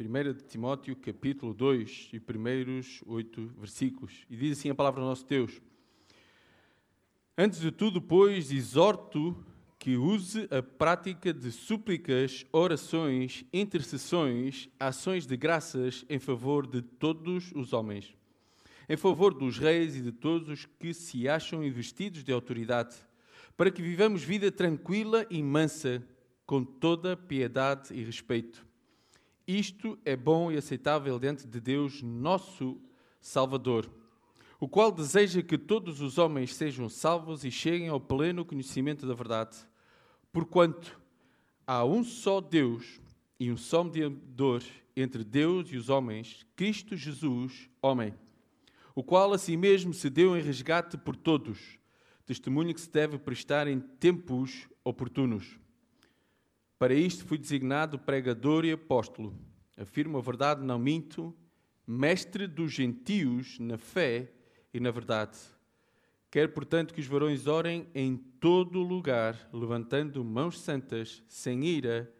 1 Timóteo capítulo 2 e primeiros oito versículos. E diz assim a palavra do nosso Deus. Antes de tudo, pois, exorto que use a prática de súplicas, orações, intercessões, ações de graças em favor de todos os homens, em favor dos reis e de todos os que se acham investidos de autoridade, para que vivamos vida tranquila e mansa, com toda piedade e respeito. Isto é bom e aceitável diante de Deus, nosso Salvador, o qual deseja que todos os homens sejam salvos e cheguem ao pleno conhecimento da verdade. Porquanto há um só Deus e um só mediador entre Deus e os homens, Cristo Jesus, homem, o qual a si mesmo se deu em resgate por todos, testemunho que se deve prestar em tempos oportunos. Para isto fui designado pregador e apóstolo. Afirmo a verdade, não minto, mestre dos gentios na fé e na verdade. Quero, portanto, que os varões orem em todo lugar, levantando mãos santas, sem ira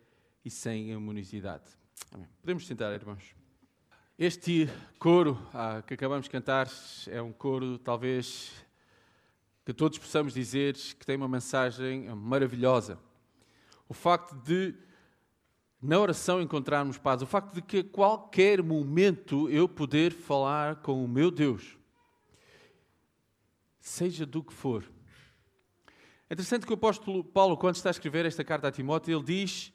e sem amoniosidade. Amém. Podemos sentar, irmãos. Este coro ah, que acabamos de cantar é um coro, talvez, que todos possamos dizer que tem uma mensagem maravilhosa. O facto de, na oração, encontrarmos paz, o facto de que a qualquer momento eu poder falar com o meu Deus seja do que for. É interessante que o apóstolo Paulo, quando está a escrever esta carta a Timóteo, ele diz: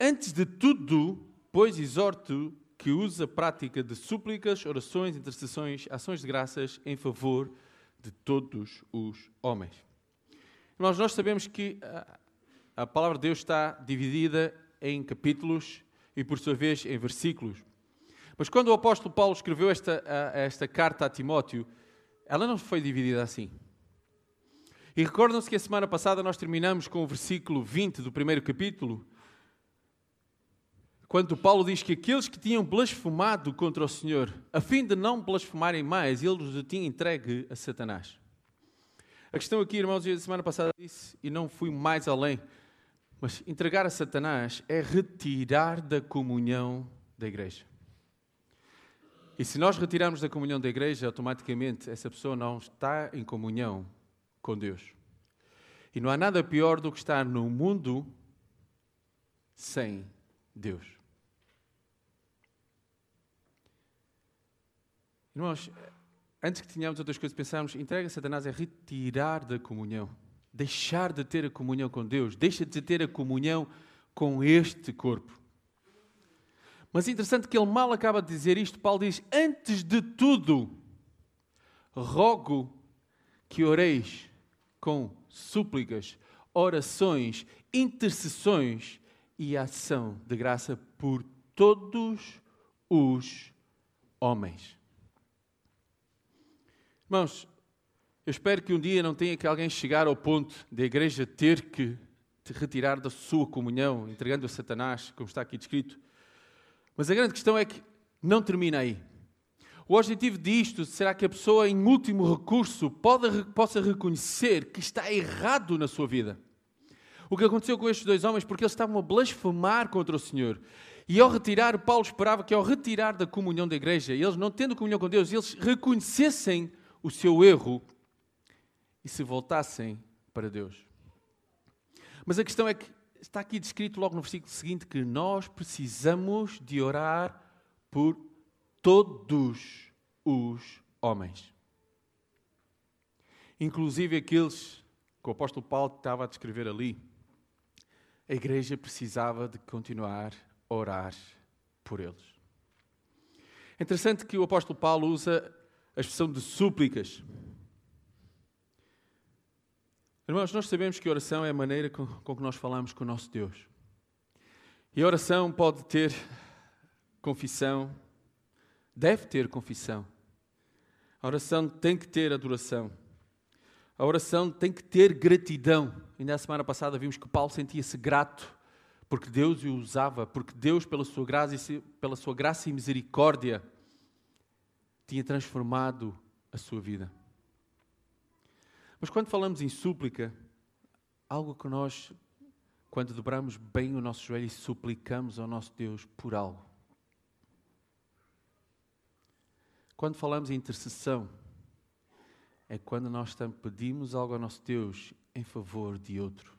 Antes de tudo, pois exorto que use a prática de súplicas, orações, intercessões, ações de graças em favor de todos os homens. Irmãos, nós sabemos que a palavra de Deus está dividida em capítulos e, por sua vez, em versículos. Mas quando o apóstolo Paulo escreveu esta, esta carta a Timóteo, ela não foi dividida assim. E recordam-se que a semana passada nós terminamos com o versículo 20 do primeiro capítulo, quando Paulo diz que aqueles que tinham blasfemado contra o Senhor, a fim de não blasfemarem mais, ele os tinha entregue a Satanás. A questão aqui, irmãos, a semana passada disse, e não fui mais além, mas entregar a Satanás é retirar da comunhão da igreja. E se nós retirarmos da comunhão da igreja, automaticamente essa pessoa não está em comunhão com Deus. E não há nada pior do que estar no mundo sem Deus. Irmãos, antes que tenhamos outras coisas, pensamos, entrega a Satanás é retirar da comunhão, deixar de ter a comunhão com Deus, deixa de ter a comunhão com este corpo. Mas é interessante que ele mal acaba de dizer isto. Paulo diz: Antes de tudo, rogo que oreis com súplicas, orações, intercessões e ação de graça por todos os homens. Irmãos, eu espero que um dia não tenha que alguém chegar ao ponto da igreja ter que te retirar da sua comunhão, entregando a Satanás, como está aqui descrito. Mas a grande questão é que não termina aí. O objetivo disto será que a pessoa, em último recurso, pode, possa reconhecer que está errado na sua vida. O que aconteceu com estes dois homens, porque eles estavam a blasfemar contra o Senhor. E ao retirar, Paulo esperava que ao retirar da comunhão da igreja, eles não tendo comunhão com Deus, eles reconhecessem o seu erro e se voltassem para Deus. Mas a questão é que está aqui descrito logo no versículo seguinte que nós precisamos de orar por todos os homens. Inclusive aqueles que o apóstolo Paulo estava a descrever ali. A igreja precisava de continuar a orar por eles. É interessante que o apóstolo Paulo usa a expressão de súplicas. Irmãos, nós sabemos que oração é a maneira com, com que nós falamos com o nosso Deus. E a oração pode ter confissão, deve ter confissão. A oração tem que ter adoração. A oração tem que ter gratidão. E na semana passada vimos que Paulo sentia-se grato porque Deus o usava, porque Deus, pela sua, graça pela sua graça e misericórdia, tinha transformado a sua vida. Mas quando falamos em súplica, algo que nós, quando dobramos bem o nosso joelho e suplicamos ao nosso Deus por algo, quando falamos em intercessão, é quando nós pedimos algo ao nosso Deus em favor de outro.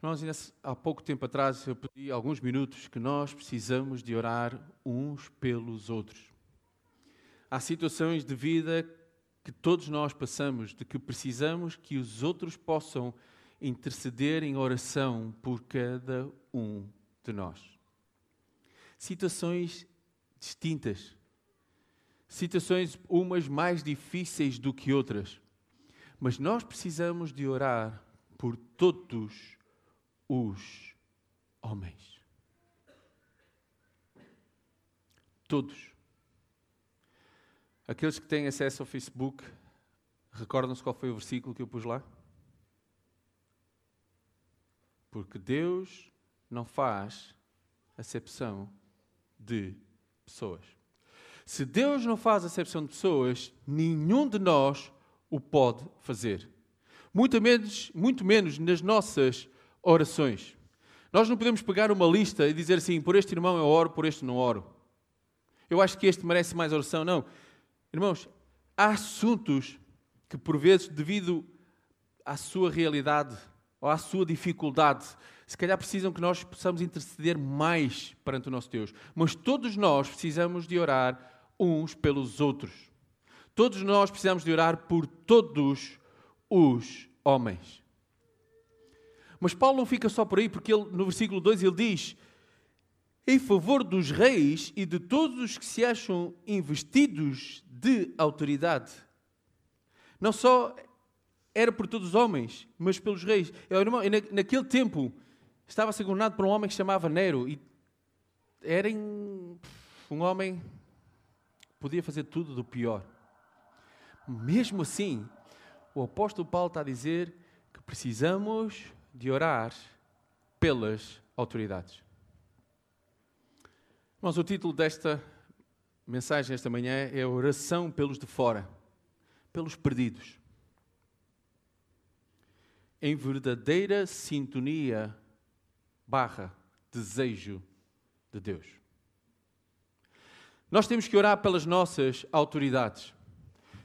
Nós, há pouco tempo atrás, eu pedi alguns minutos que nós precisamos de orar uns pelos outros. Há situações de vida que todos nós passamos, de que precisamos que os outros possam interceder em oração por cada um de nós. Situações distintas, situações umas mais difíceis do que outras, mas nós precisamos de orar por todos os homens. Todos. Aqueles que têm acesso ao Facebook, recordam-se qual foi o versículo que eu pus lá? Porque Deus não faz acepção de pessoas. Se Deus não faz acepção de pessoas, nenhum de nós o pode fazer. Muito menos, muito menos nas nossas orações. Nós não podemos pegar uma lista e dizer assim: por este irmão eu oro, por este não oro. Eu acho que este merece mais oração. Não. Irmãos, há assuntos que, por vezes, devido à sua realidade ou à sua dificuldade, se calhar precisam que nós possamos interceder mais perante o nosso Deus. Mas todos nós precisamos de orar uns pelos outros. Todos nós precisamos de orar por todos os homens. Mas Paulo não fica só por aí, porque ele, no versículo 2 ele diz: em favor dos reis e de todos os que se acham investidos de autoridade. Não só era por todos os homens, mas pelos reis. naquele tempo estava a ser governado por um homem que se chamava Nero e era um homem que podia fazer tudo do pior. Mesmo assim, o apóstolo Paulo está a dizer que precisamos de orar pelas autoridades. Mas o título desta mensagem esta manhã é Oração pelos de fora, pelos perdidos. Em verdadeira sintonia barra desejo de Deus. Nós temos que orar pelas nossas autoridades.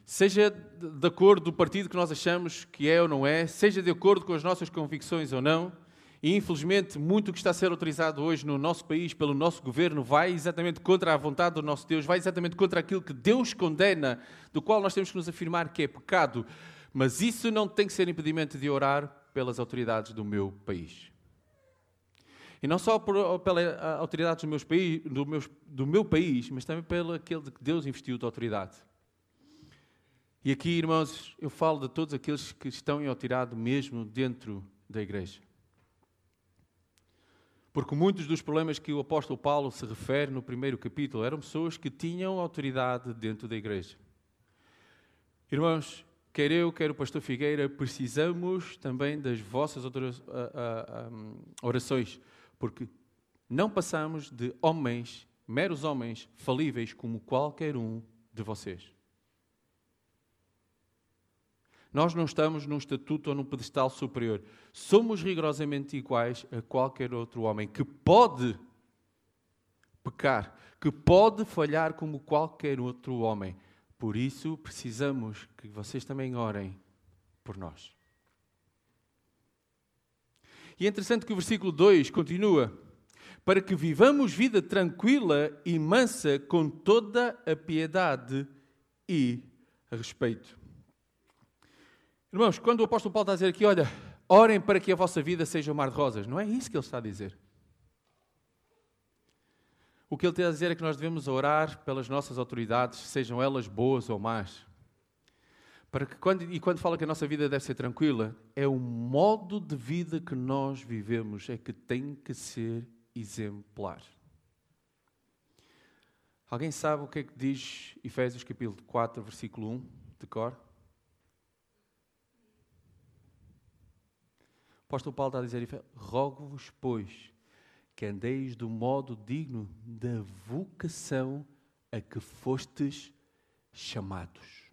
Seja de acordo com o partido que nós achamos que é ou não é, seja de acordo com as nossas convicções ou não, e infelizmente muito o que está a ser autorizado hoje no nosso país pelo nosso governo vai exatamente contra a vontade do nosso Deus, vai exatamente contra aquilo que Deus condena, do qual nós temos que nos afirmar que é pecado. Mas isso não tem que ser impedimento de orar pelas autoridades do meu país. E não só pelas autoridades do, meus país, do, meu, do meu país, mas também pelo aquele que Deus investiu de autoridade. E aqui, irmãos, eu falo de todos aqueles que estão em autoridade mesmo dentro da igreja. Porque muitos dos problemas que o apóstolo Paulo se refere no primeiro capítulo eram pessoas que tinham autoridade dentro da igreja. Irmãos, quer eu, quer o pastor Figueira, precisamos também das vossas orações, porque não passamos de homens, meros homens falíveis como qualquer um de vocês. Nós não estamos num estatuto ou num pedestal superior. Somos rigorosamente iguais a qualquer outro homem que pode pecar, que pode falhar como qualquer outro homem. Por isso, precisamos que vocês também orem por nós. E é interessante que o versículo 2 continua: para que vivamos vida tranquila e mansa com toda a piedade e respeito. Irmãos, quando o apóstolo Paulo está a dizer aqui, olha, orem para que a vossa vida seja um mar de rosas, não é isso que ele está a dizer. O que ele está a dizer é que nós devemos orar pelas nossas autoridades, sejam elas boas ou más. Para que quando, e quando fala que a nossa vida deve ser tranquila, é o modo de vida que nós vivemos, é que tem que ser exemplar. Alguém sabe o que é que diz Efésios capítulo 4, versículo 1, de cor? Apóstolo Paulo está a dizer: Rogo-vos, pois, que andeis do modo digno da vocação a que fostes chamados.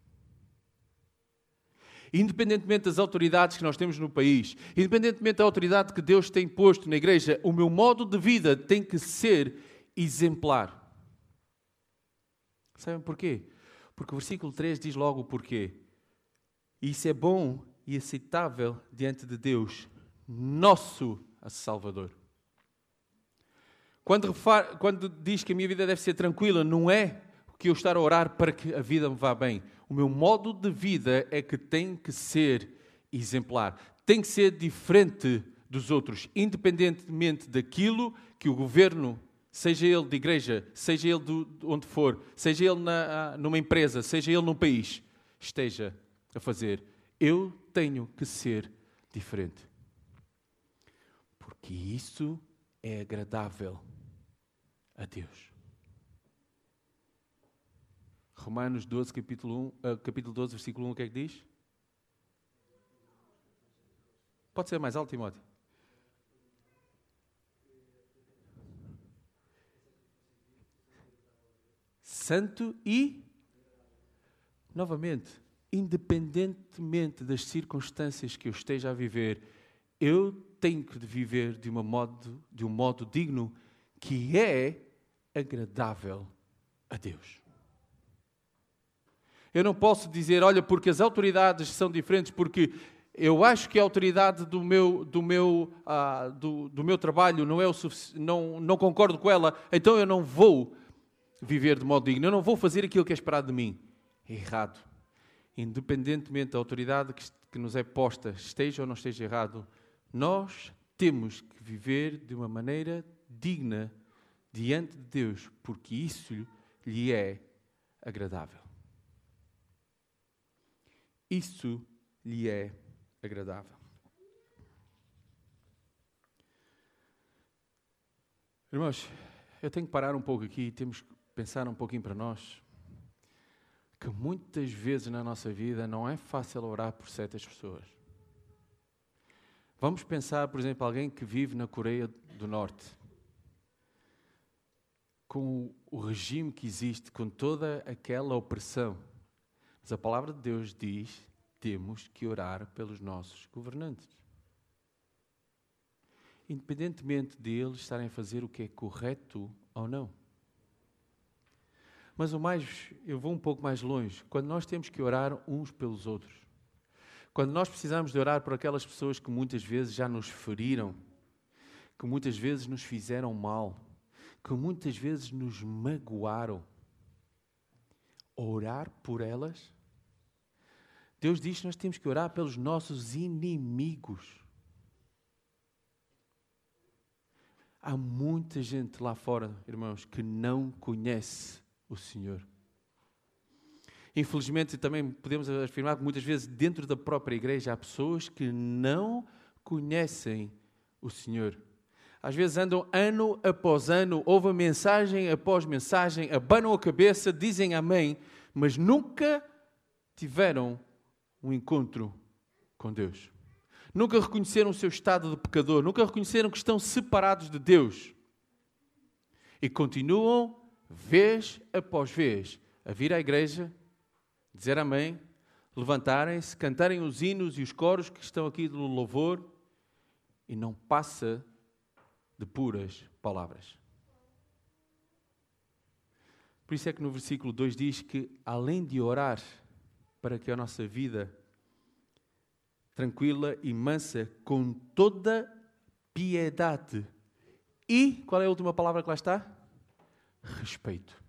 Independentemente das autoridades que nós temos no país, independentemente da autoridade que Deus tem posto na igreja, o meu modo de vida tem que ser exemplar. Sabem porquê? Porque o versículo 3 diz logo o porquê. Isso é bom e aceitável diante de Deus, nosso Salvador. Quando, quando diz que a minha vida deve ser tranquila, não é que eu estar a orar para que a vida me vá bem. O meu modo de vida é que tem que ser exemplar, tem que ser diferente dos outros, independentemente daquilo que o governo, seja ele de igreja, seja ele de onde for, seja ele na, numa empresa, seja ele num país, esteja a fazer. Eu tenho que ser diferente. Porque isso é agradável a Deus. Romanos 12, capítulo, 1, uh, eh, capítulo 12, versículo 1, o que é que diz? Pode ser mais alto, Timóteo. Santo e, novamente, independentemente das circunstâncias que eu esteja a viver, eu tenho que viver de, uma modo, de um modo digno que é agradável a Deus. Eu não posso dizer, olha, porque as autoridades são diferentes, porque eu acho que a autoridade do meu, do meu, uh, do, do, meu trabalho não é o não, não concordo com ela, então eu não vou viver de modo digno, eu não vou fazer aquilo que é esperado de mim. Errado. Independentemente da autoridade que, que nos é posta, esteja ou não esteja errado, nós temos que viver de uma maneira digna diante de Deus, porque isso lhe é agradável. Isso lhe é agradável. Irmãos, eu tenho que parar um pouco aqui e temos que pensar um pouquinho para nós que muitas vezes na nossa vida não é fácil orar por certas pessoas. Vamos pensar, por exemplo, alguém que vive na Coreia do Norte com o regime que existe, com toda aquela opressão. Mas a palavra de Deus diz: temos que orar pelos nossos governantes. Independentemente de eles estarem a fazer o que é correto ou não. Mas o mais, eu vou um pouco mais longe, quando nós temos que orar uns pelos outros. Quando nós precisamos de orar por aquelas pessoas que muitas vezes já nos feriram, que muitas vezes nos fizeram mal, que muitas vezes nos magoaram. Orar por elas. Deus diz que nós temos que orar pelos nossos inimigos. Há muita gente lá fora, irmãos, que não conhece o Senhor. Infelizmente, também podemos afirmar que muitas vezes, dentro da própria igreja, há pessoas que não conhecem o Senhor. Às vezes andam ano após ano, ouvem mensagem após mensagem, abanam a cabeça, dizem amém, mas nunca tiveram um encontro com Deus. Nunca reconheceram o seu estado de pecador, nunca reconheceram que estão separados de Deus. E continuam, vez após vez, a vir à igreja, dizer amém, levantarem-se, cantarem os hinos e os coros que estão aqui do louvor, e não passa de puras palavras. Por isso é que no versículo 2 diz que, além de orar para que a nossa vida tranquila e mansa, com toda piedade e, qual é a última palavra que lá está? Respeito.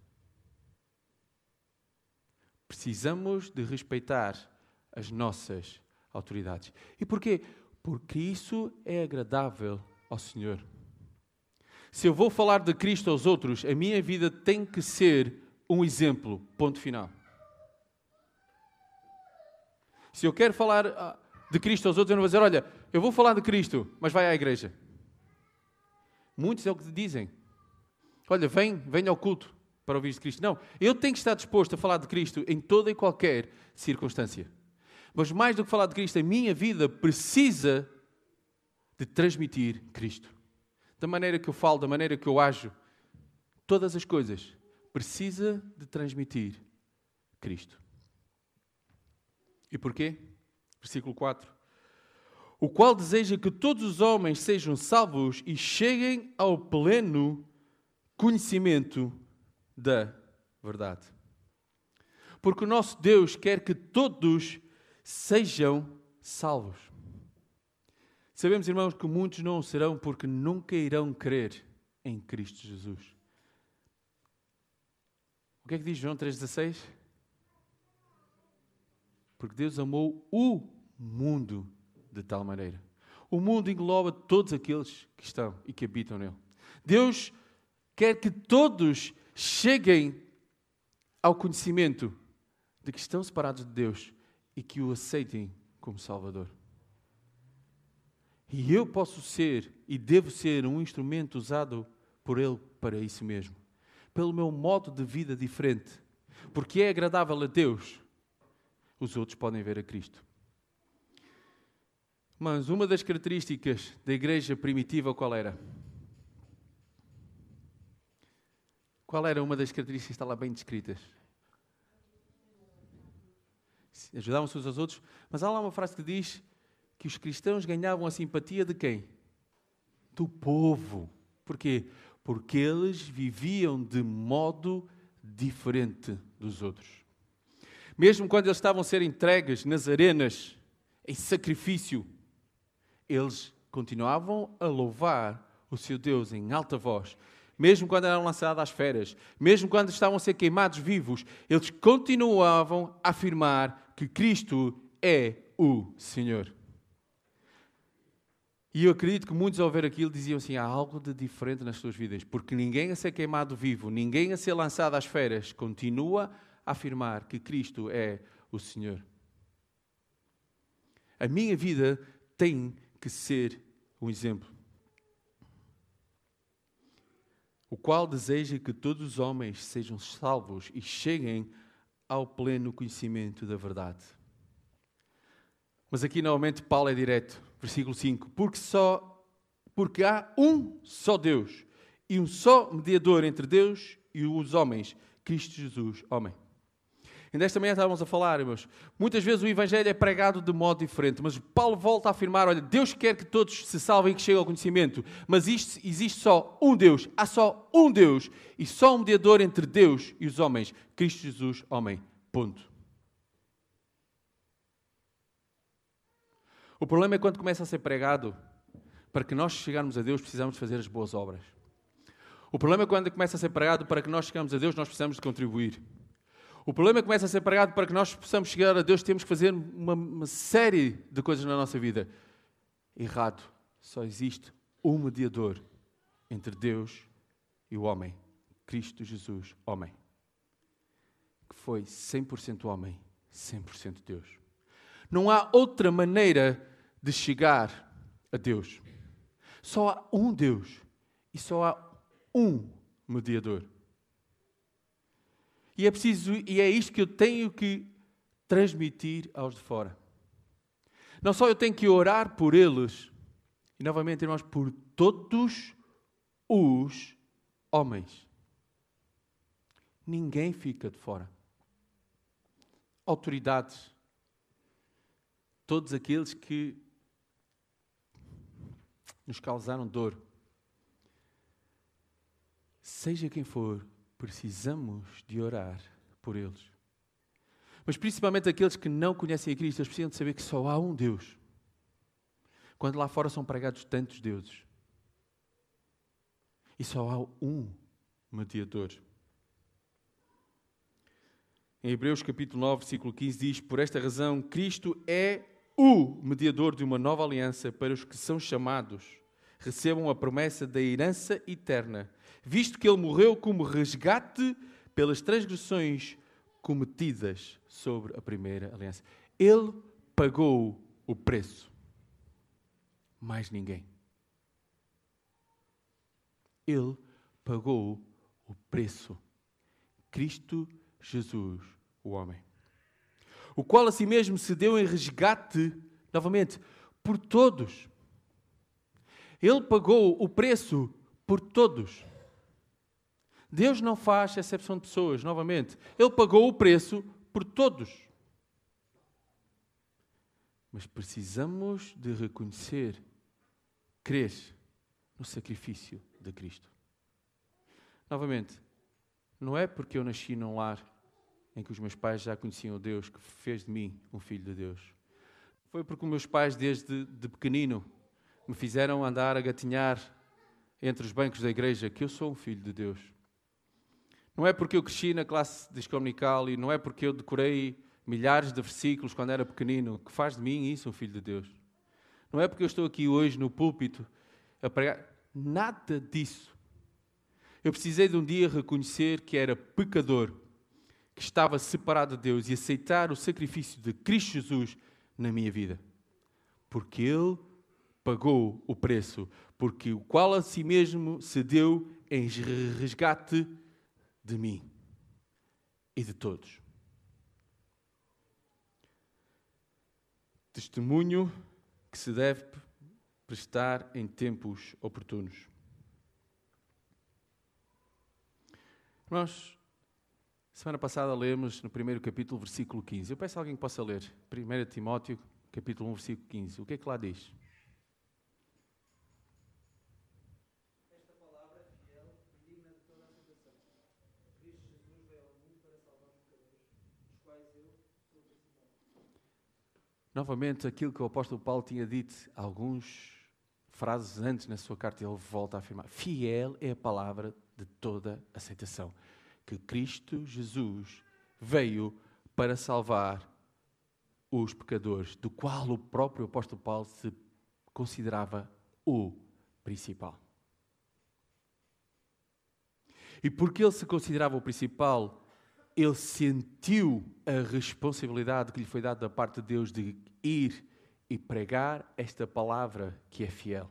Precisamos de respeitar as nossas autoridades. E porquê? Porque isso é agradável ao Senhor. Se eu vou falar de Cristo aos outros, a minha vida tem que ser um exemplo. Ponto final. Se eu quero falar ah, de Cristo aos outros, eu não vou dizer, olha, eu vou falar de Cristo, mas vai à igreja. Muitos é o que dizem. Olha, vem, vem ao culto para ouvir de Cristo. Não, eu tenho que estar disposto a falar de Cristo em toda e qualquer circunstância. Mas mais do que falar de Cristo, a minha vida precisa de transmitir Cristo da maneira que eu falo, da maneira que eu ajo, todas as coisas, precisa de transmitir Cristo. E porquê? Versículo 4. O qual deseja que todos os homens sejam salvos e cheguem ao pleno conhecimento da verdade. Porque o nosso Deus quer que todos sejam salvos. Sabemos, irmãos, que muitos não serão porque nunca irão crer em Cristo Jesus. O que é que diz João 3,16? Porque Deus amou o mundo de tal maneira. O mundo engloba todos aqueles que estão e que habitam nele. Deus quer que todos cheguem ao conhecimento de que estão separados de Deus e que o aceitem como Salvador. E eu posso ser e devo ser um instrumento usado por Ele para isso mesmo. Pelo meu modo de vida diferente. Porque é agradável a Deus, os outros podem ver a Cristo. Mas uma das características da igreja primitiva qual era? Qual era uma das características que está lá bem descritas? Ajudavam-se uns aos outros, mas há lá uma frase que diz que os cristãos ganhavam a simpatia de quem? Do povo. Porquê? Porque eles viviam de modo diferente dos outros. Mesmo quando eles estavam a ser entregues nas arenas, em sacrifício, eles continuavam a louvar o seu Deus em alta voz. Mesmo quando eram lançados às feras, mesmo quando estavam a ser queimados vivos, eles continuavam a afirmar que Cristo é o Senhor. E eu acredito que muitos ao ver aquilo diziam assim: há algo de diferente nas suas vidas, porque ninguém a ser queimado vivo, ninguém a ser lançado às feras, continua a afirmar que Cristo é o Senhor. A minha vida tem que ser um exemplo. O qual deseja que todos os homens sejam salvos e cheguem ao pleno conhecimento da verdade. Mas aqui novamente Paulo é direto, versículo 5, porque só porque há um só Deus e um só mediador entre Deus e os homens, Cristo Jesus, homem. Ainda esta manhã estávamos a falar, irmãos. Muitas vezes o Evangelho é pregado de modo diferente, mas Paulo volta a afirmar: olha, Deus quer que todos se salvem e que cheguem ao conhecimento, mas isto, existe só um Deus, há só um Deus e só um mediador entre Deus e os homens, Cristo Jesus, homem. Ponto. O problema é quando começa a ser pregado, para que nós chegarmos a Deus, precisamos fazer as boas obras. O problema é quando começa a ser pregado, para que nós chegarmos a Deus, nós precisamos de contribuir. O problema começa a ser pregado para que nós possamos chegar a Deus, temos que fazer uma, uma série de coisas na nossa vida. Errado. Só existe um mediador entre Deus e o homem. Cristo Jesus, homem. Que foi 100% homem, 100% Deus. Não há outra maneira de chegar a Deus. Só há um Deus e só há um mediador. E é preciso, e é isto que eu tenho que transmitir aos de fora. Não só eu tenho que orar por eles, e novamente, irmãos, por todos os homens. Ninguém fica de fora. Autoridades, todos aqueles que nos causaram dor, seja quem for, precisamos de orar por eles. Mas principalmente aqueles que não conhecem a Cristo, eles precisam de saber que só há um Deus. Quando lá fora são pregados tantos deuses. E só há um mediador. Em Hebreus capítulo 9, versículo 15 diz: Por esta razão, Cristo é o mediador de uma nova aliança para os que são chamados, recebam a promessa da herança eterna visto que ele morreu como resgate pelas transgressões cometidas sobre a primeira aliança. Ele pagou o preço. Mais ninguém. Ele pagou o preço. Cristo Jesus, o homem. O qual a si mesmo se deu em resgate, novamente, por todos. Ele pagou o preço por todos. Deus não faz exceção de pessoas, novamente. Ele pagou o preço por todos. Mas precisamos de reconhecer, crer no sacrifício de Cristo. Novamente, não é porque eu nasci num lar em que os meus pais já conheciam Deus, que fez de mim um filho de Deus. Foi porque os meus pais, desde de pequenino, me fizeram andar a gatinhar entre os bancos da igreja que eu sou um filho de Deus. Não é porque eu cresci na classe descomunical e não é porque eu decorei milhares de versículos quando era pequenino que faz de mim isso um filho de Deus. Não é porque eu estou aqui hoje no púlpito a pregar. Nada disso. Eu precisei de um dia reconhecer que era pecador, que estava separado de Deus e aceitar o sacrifício de Cristo Jesus na minha vida. Porque Ele pagou o preço, porque o qual a si mesmo se deu em resgate de mim e de todos. Testemunho que se deve prestar em tempos oportunos. Irmãos, semana passada lemos no primeiro capítulo, versículo 15. Eu peço a alguém que possa ler. 1 Timóteo, capítulo 1, versículo 15. O que é que lá diz? Esta palavra é fiel e digna de toda a aceitação. Cristo Jesus veio ao mundo para salvar os pecadores, dos quais eu sou testemunho. Novamente, aquilo que o apóstolo Paulo tinha dito alguns frases antes na sua carta, ele volta a afirmar: Fiel é a palavra de toda aceitação. Que Cristo Jesus veio para salvar os pecadores, do qual o próprio apóstolo Paulo se considerava o principal. E porque ele se considerava o principal, ele sentiu a responsabilidade que lhe foi dada da parte de Deus de ir e pregar esta palavra que é fiel.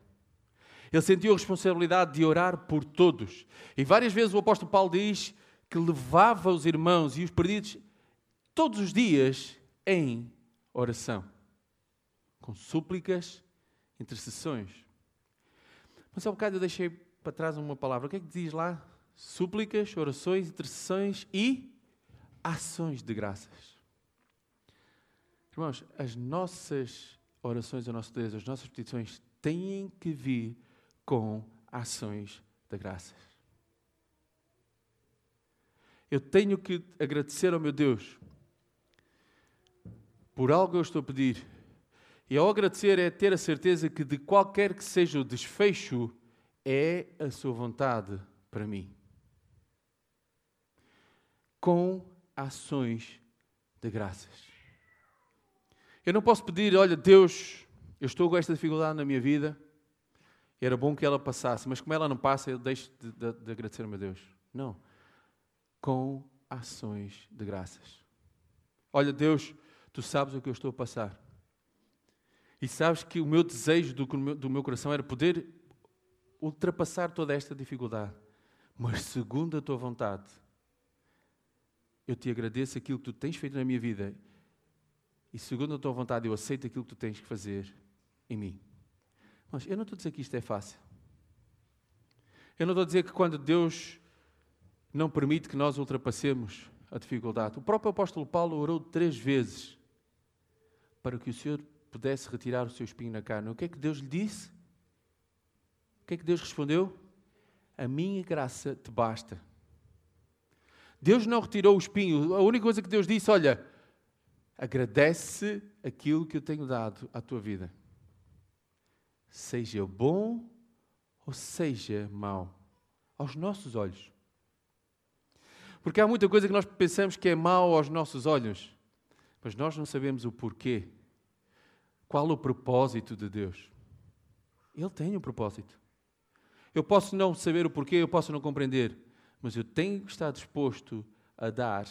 Ele sentiu a responsabilidade de orar por todos. E várias vezes o apóstolo Paulo diz que levava os irmãos e os perdidos todos os dias em oração, com súplicas, intercessões. Mas há um bocado eu deixei para trás uma palavra. O que é que diz lá? Súplicas, orações, intercessões e ações de graças. Irmãos, as nossas orações ao nosso Deus, as nossas petições têm que vir com ações de graças. Eu tenho que agradecer ao meu Deus por algo que eu estou a pedir. E ao agradecer é ter a certeza que de qualquer que seja o desfecho, é a sua vontade para mim. Com ações de graças. Eu não posso pedir, olha, Deus, eu estou com esta dificuldade na minha vida, era bom que ela passasse, mas como ela não passa, eu deixo de, de, de agradecer meu Deus. Não. Com ações de graças. Olha, Deus, tu sabes o que eu estou a passar. E sabes que o meu desejo do, do meu coração era poder ultrapassar toda esta dificuldade. Mas segundo a tua vontade, eu te agradeço aquilo que tu tens feito na minha vida e segundo a tua vontade, eu aceito aquilo que tu tens que fazer em mim. Mas eu não estou a dizer que isto é fácil. Eu não estou a dizer que quando Deus não permite que nós ultrapassemos a dificuldade. O próprio apóstolo Paulo orou três vezes para que o Senhor pudesse retirar o seu espinho na carne. O que é que Deus lhe disse? O que é que Deus respondeu? A minha graça te basta. Deus não retirou o espinho. A única coisa que Deus disse, olha, agradece aquilo que eu tenho dado à tua vida. Seja bom ou seja mau, aos nossos olhos. Porque há muita coisa que nós pensamos que é mau aos nossos olhos, mas nós não sabemos o porquê. Qual o propósito de Deus? Ele tem um propósito. Eu posso não saber o porquê, eu posso não compreender, mas eu tenho que estar disposto a dar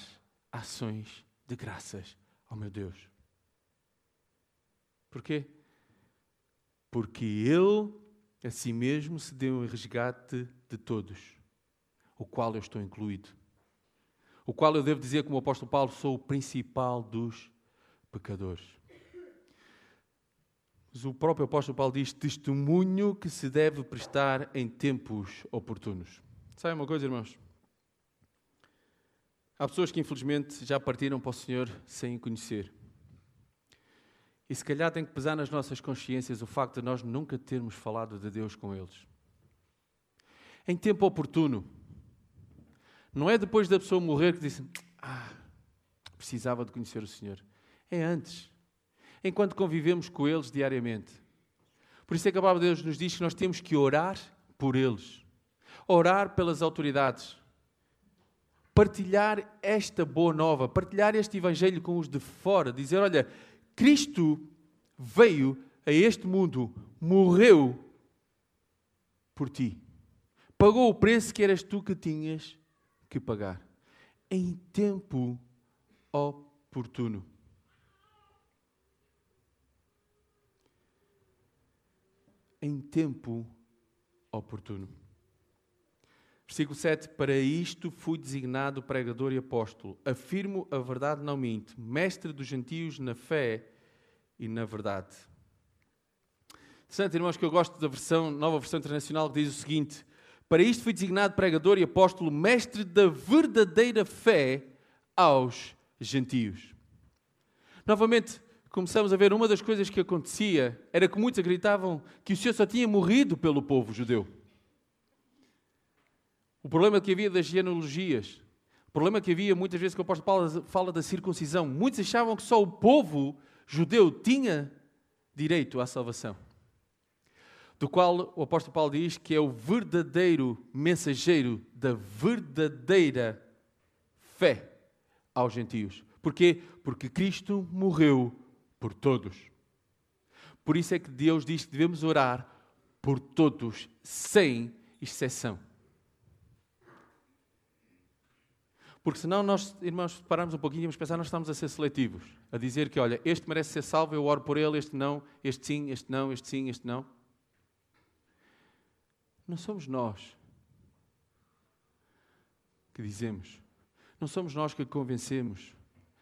ações de graças Oh meu Deus. Porquê? Porque Ele a si mesmo se deu em resgate de todos, o qual eu estou incluído. O qual eu devo dizer, como o apóstolo Paulo, sou o principal dos pecadores. Mas o próprio apóstolo Paulo diz: testemunho que se deve prestar em tempos oportunos. Sabe uma coisa, irmãos? Há pessoas que infelizmente já partiram para o Senhor sem o conhecer. E se calhar tem que pesar nas nossas consciências o facto de nós nunca termos falado de Deus com eles. Em tempo oportuno. Não é depois da pessoa morrer que dizem: Ah, precisava de conhecer o Senhor? É antes, enquanto convivemos com eles diariamente. Por isso é que a palavra de Deus nos diz que nós temos que orar por eles, orar pelas autoridades, partilhar esta boa nova, partilhar este evangelho com os de fora, dizer: olha, Cristo veio a este mundo, morreu por ti, pagou o preço que eras tu que tinhas que pagar, em tempo oportuno. Em tempo oportuno. Versículo 7: Para isto fui designado pregador e apóstolo. Afirmo a verdade, não minto. Mestre dos gentios na fé e na verdade. Interessante, irmãos, que eu gosto da versão, nova versão internacional, que diz o seguinte: Para isto fui designado pregador e apóstolo, mestre da verdadeira fé aos gentios. Novamente, começamos a ver uma das coisas que acontecia era que muitos acreditavam que o Senhor só tinha morrido pelo povo judeu. O problema que havia das genealogias, o problema que havia muitas vezes que o apóstolo Paulo fala da circuncisão, muitos achavam que só o povo judeu tinha direito à salvação. Do qual o apóstolo Paulo diz que é o verdadeiro mensageiro da verdadeira fé aos gentios. Porquê? Porque Cristo morreu por todos. Por isso é que Deus diz que devemos orar por todos, sem exceção. Porque senão nós, irmãos, paramos um pouquinho e vamos pensar, nós estamos a ser seletivos. A dizer que, olha, este merece ser salvo, eu oro por ele, este não, este sim, este não, este sim, este não. Não somos nós que dizemos. Não somos nós que convencemos.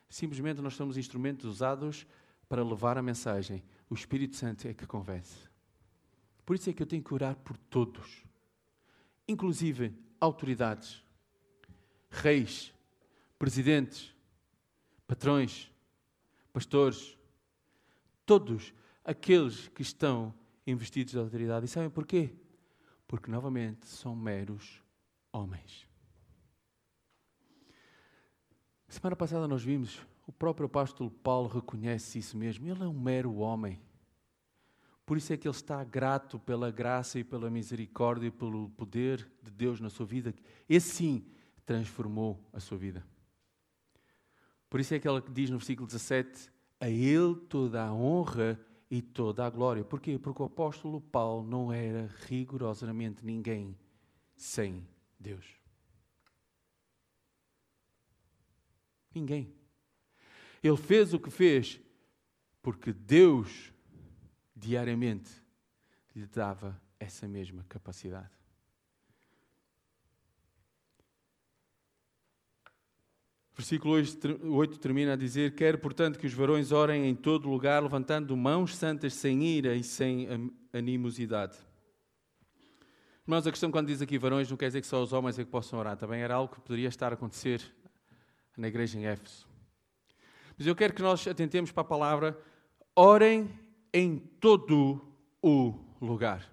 Simplesmente nós somos instrumentos usados para levar a mensagem. O Espírito Santo é que convence. Por isso é que eu tenho que orar por todos, inclusive autoridades reis, presidentes, patrões, pastores, todos aqueles que estão investidos de autoridade. E sabem porquê? Porque, novamente, são meros homens. Semana passada nós vimos, o próprio apóstolo Paulo reconhece isso mesmo. Ele é um mero homem. Por isso é que ele está grato pela graça e pela misericórdia e pelo poder de Deus na sua vida. Esse sim transformou a sua vida. Por isso é que ela diz no versículo 17: A Ele toda a honra e toda a glória. Porquê? Porque o apóstolo Paulo não era rigorosamente ninguém sem Deus. Ninguém. Ele fez o que fez porque Deus diariamente lhe dava essa mesma capacidade. Versículo 8 termina a dizer: Quero, portanto, que os varões orem em todo lugar, levantando mãos santas, sem ira e sem animosidade. Irmãos, a questão quando diz aqui varões não quer dizer que só os homens é que possam orar. Também era algo que poderia estar a acontecer na igreja em Éfeso. Mas eu quero que nós atentemos para a palavra: orem em todo o lugar.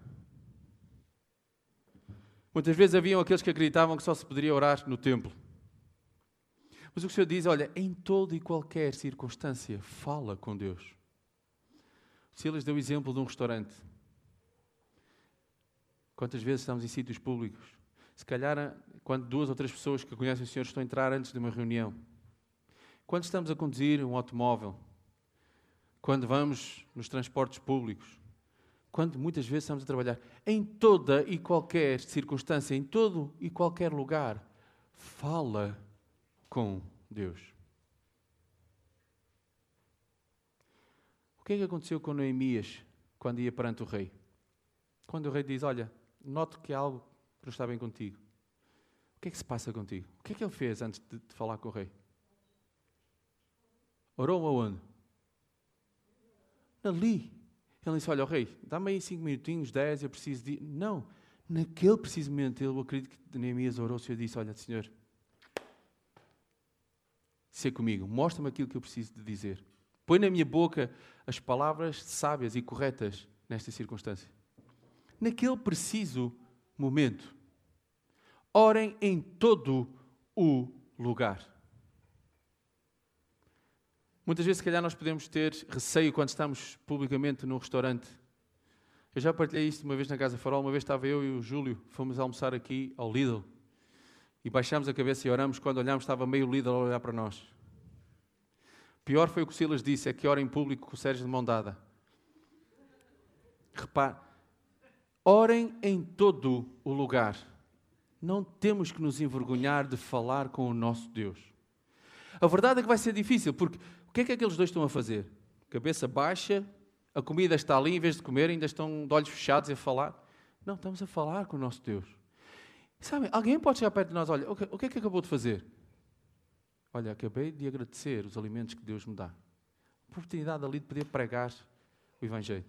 Muitas vezes haviam aqueles que acreditavam que só se poderia orar no templo. Mas o que o Senhor diz, olha, em toda e qualquer circunstância, fala com Deus. Silas deu o exemplo de um restaurante. Quantas vezes estamos em sítios públicos? Se calhar, quando duas ou três pessoas que conhecem o Senhor estão a entrar antes de uma reunião. Quando estamos a conduzir um automóvel. Quando vamos nos transportes públicos. Quando muitas vezes estamos a trabalhar. Em toda e qualquer circunstância, em todo e qualquer lugar, fala com Deus. O que é que aconteceu com Neemias quando ia perante o rei? Quando o rei diz: Olha, noto que há algo que não está bem contigo. O que é que se passa contigo? O que é que ele fez antes de, de falar com o rei? Orou aonde? Ali. Ele disse: Olha, o rei, dá-me aí cinco minutinhos, dez, eu preciso de. Não. Naquele preciso momento, eu acredito que Neemias orou, o Senhor disse: Olha, Senhor, ser comigo. Mostra-me aquilo que eu preciso de dizer. Põe na minha boca as palavras sábias e corretas nesta circunstância. Naquele preciso momento. Orem em todo o lugar. Muitas vezes, se calhar, nós podemos ter receio quando estamos publicamente num restaurante. Eu já partilhei isto uma vez na Casa Farol. Uma vez estava eu e o Júlio, fomos almoçar aqui ao Lidl. E baixámos a cabeça e oramos. Quando olhámos, estava meio Lidl a olhar para nós. Pior foi o que Silas disse: é que ora em público com o Sérgio de mão dada. Repare, orem em todo o lugar. Não temos que nos envergonhar de falar com o nosso Deus. A verdade é que vai ser difícil, porque o que é que aqueles dois estão a fazer? Cabeça baixa, a comida está ali, em vez de comer, ainda estão de olhos fechados a falar. Não, estamos a falar com o nosso Deus. Sabem, alguém pode chegar perto de nós, olha, o que é que acabou de fazer? Olha, acabei de agradecer os alimentos que Deus me dá. Oportunidade ali de poder pregar o Evangelho.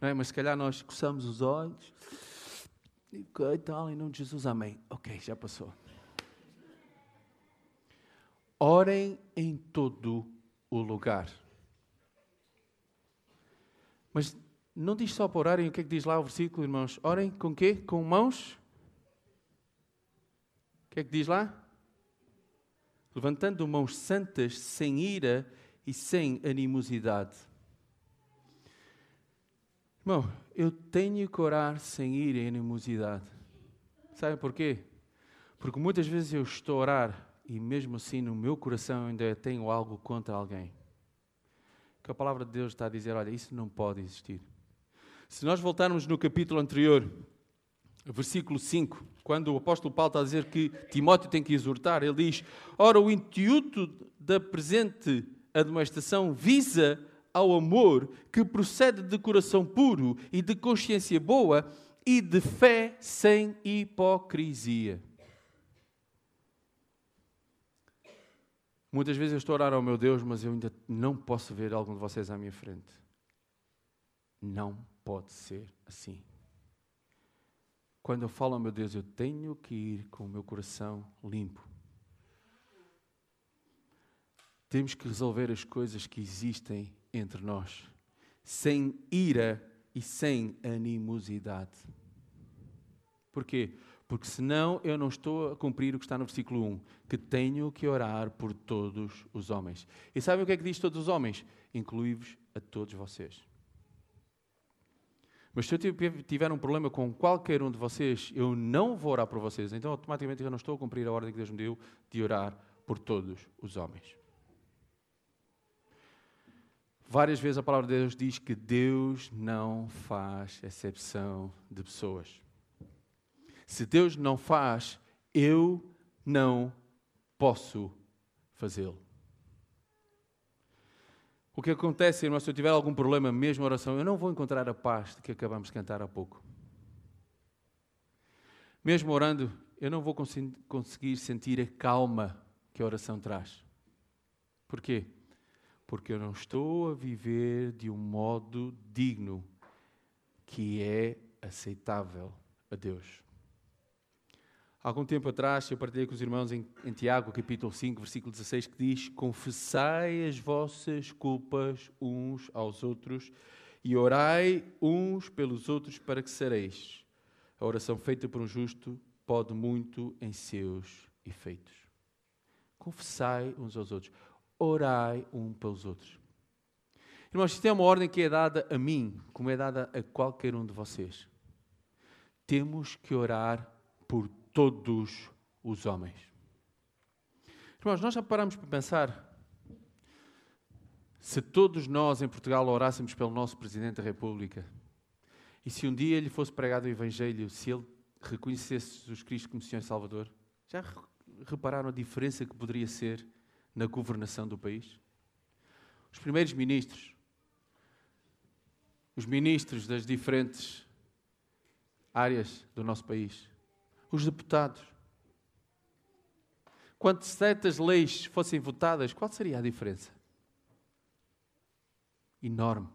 É? Mas se calhar nós coçamos os olhos e tal, em nome de Jesus, amém. Ok, já passou. Orem em todo o lugar. Mas não diz só para orarem, o que é que diz lá o versículo, irmãos? Orem com quê? Com mãos? Que é que diz lá? Levantando mãos santas, sem ira e sem animosidade. Irmão, eu tenho que orar sem ira e animosidade. Sabe porquê? Porque muitas vezes eu estou a orar e mesmo assim no meu coração ainda tenho algo contra alguém que a palavra de Deus está a dizer: olha, isso não pode existir. Se nós voltarmos no capítulo anterior, versículo 5, quando o apóstolo Paulo está a dizer que Timóteo tem que exortar, ele diz: Ora, o intuito da presente admoestação visa ao amor que procede de coração puro e de consciência boa e de fé sem hipocrisia. Muitas vezes eu estou a orar ao meu Deus, mas eu ainda não posso ver algum de vocês à minha frente. Não pode ser assim. Quando eu falo ao meu Deus, eu tenho que ir com o meu coração limpo. Temos que resolver as coisas que existem entre nós, sem ira e sem animosidade. Porquê? Porque senão eu não estou a cumprir o que está no versículo 1, que tenho que orar por todos os homens. E sabem o que é que diz todos os homens? Inclui-vos a todos vocês. Mas se eu tiver um problema com qualquer um de vocês, eu não vou orar por vocês. Então, automaticamente, eu não estou a cumprir a ordem que Deus me deu de orar por todos os homens. Várias vezes a palavra de Deus diz que Deus não faz exceção de pessoas. Se Deus não faz, eu não posso fazê-lo. O que acontece, irmão, se eu tiver algum problema, mesmo oração, eu não vou encontrar a paz que acabamos de cantar há pouco. Mesmo orando, eu não vou conseguir sentir a calma que a oração traz. Porquê? Porque eu não estou a viver de um modo digno que é aceitável a Deus. Algum tempo atrás, eu partilhei com os irmãos em, em, Tiago, capítulo 5, versículo 16, que diz: Confessai as vossas culpas uns aos outros e orai uns pelos outros para que sereis. A oração feita por um justo pode muito em seus efeitos. Confessai uns aos outros orai um pelos outros. Irmãos, isto é uma ordem que é dada a mim, como é dada a qualquer um de vocês. Temos que orar por todos os homens. Irmãos, nós já paramos para pensar se todos nós em Portugal orássemos pelo nosso Presidente da República e se um dia lhe fosse pregado o Evangelho, se ele reconhecesse Jesus Cristo como Senhor e Salvador, já repararam a diferença que poderia ser na governação do país? Os primeiros ministros, os ministros das diferentes áreas do nosso país, os deputados. Quando certas leis fossem votadas, qual seria a diferença? Enorme.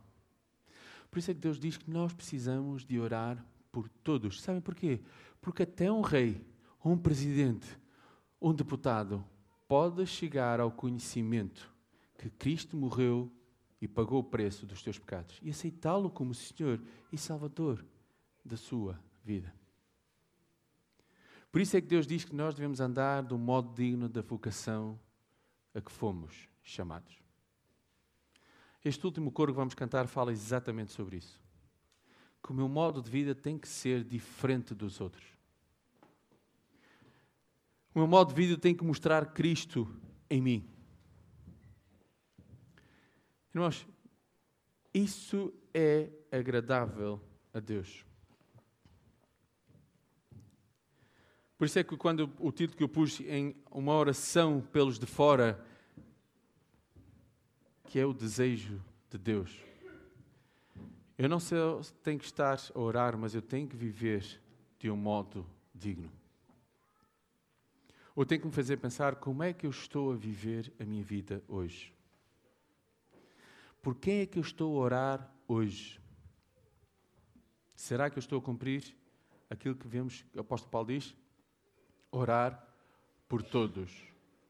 Por isso é que Deus diz que nós precisamos de orar por todos. Sabem porquê? Porque até um rei, um presidente, um deputado, pode chegar ao conhecimento que Cristo morreu e pagou o preço dos teus pecados e aceitá-lo como Senhor e Salvador da sua vida. Por isso é que Deus diz que nós devemos andar do modo digno da vocação a que fomos chamados. Este último coro que vamos cantar fala exatamente sobre isso. Que o meu modo de vida tem que ser diferente dos outros. O meu modo de vida tem que mostrar Cristo em mim. Irmãos, isso é agradável a Deus. Por isso é que quando o título que eu pus em uma oração pelos de fora, que é o desejo de Deus. Eu não só tenho que estar a orar, mas eu tenho que viver de um modo digno. Ou tenho que me fazer pensar como é que eu estou a viver a minha vida hoje. Por quem é que eu estou a orar hoje? Será que eu estou a cumprir aquilo que vemos que o apóstolo Paulo diz? Orar por todos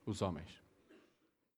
os homens.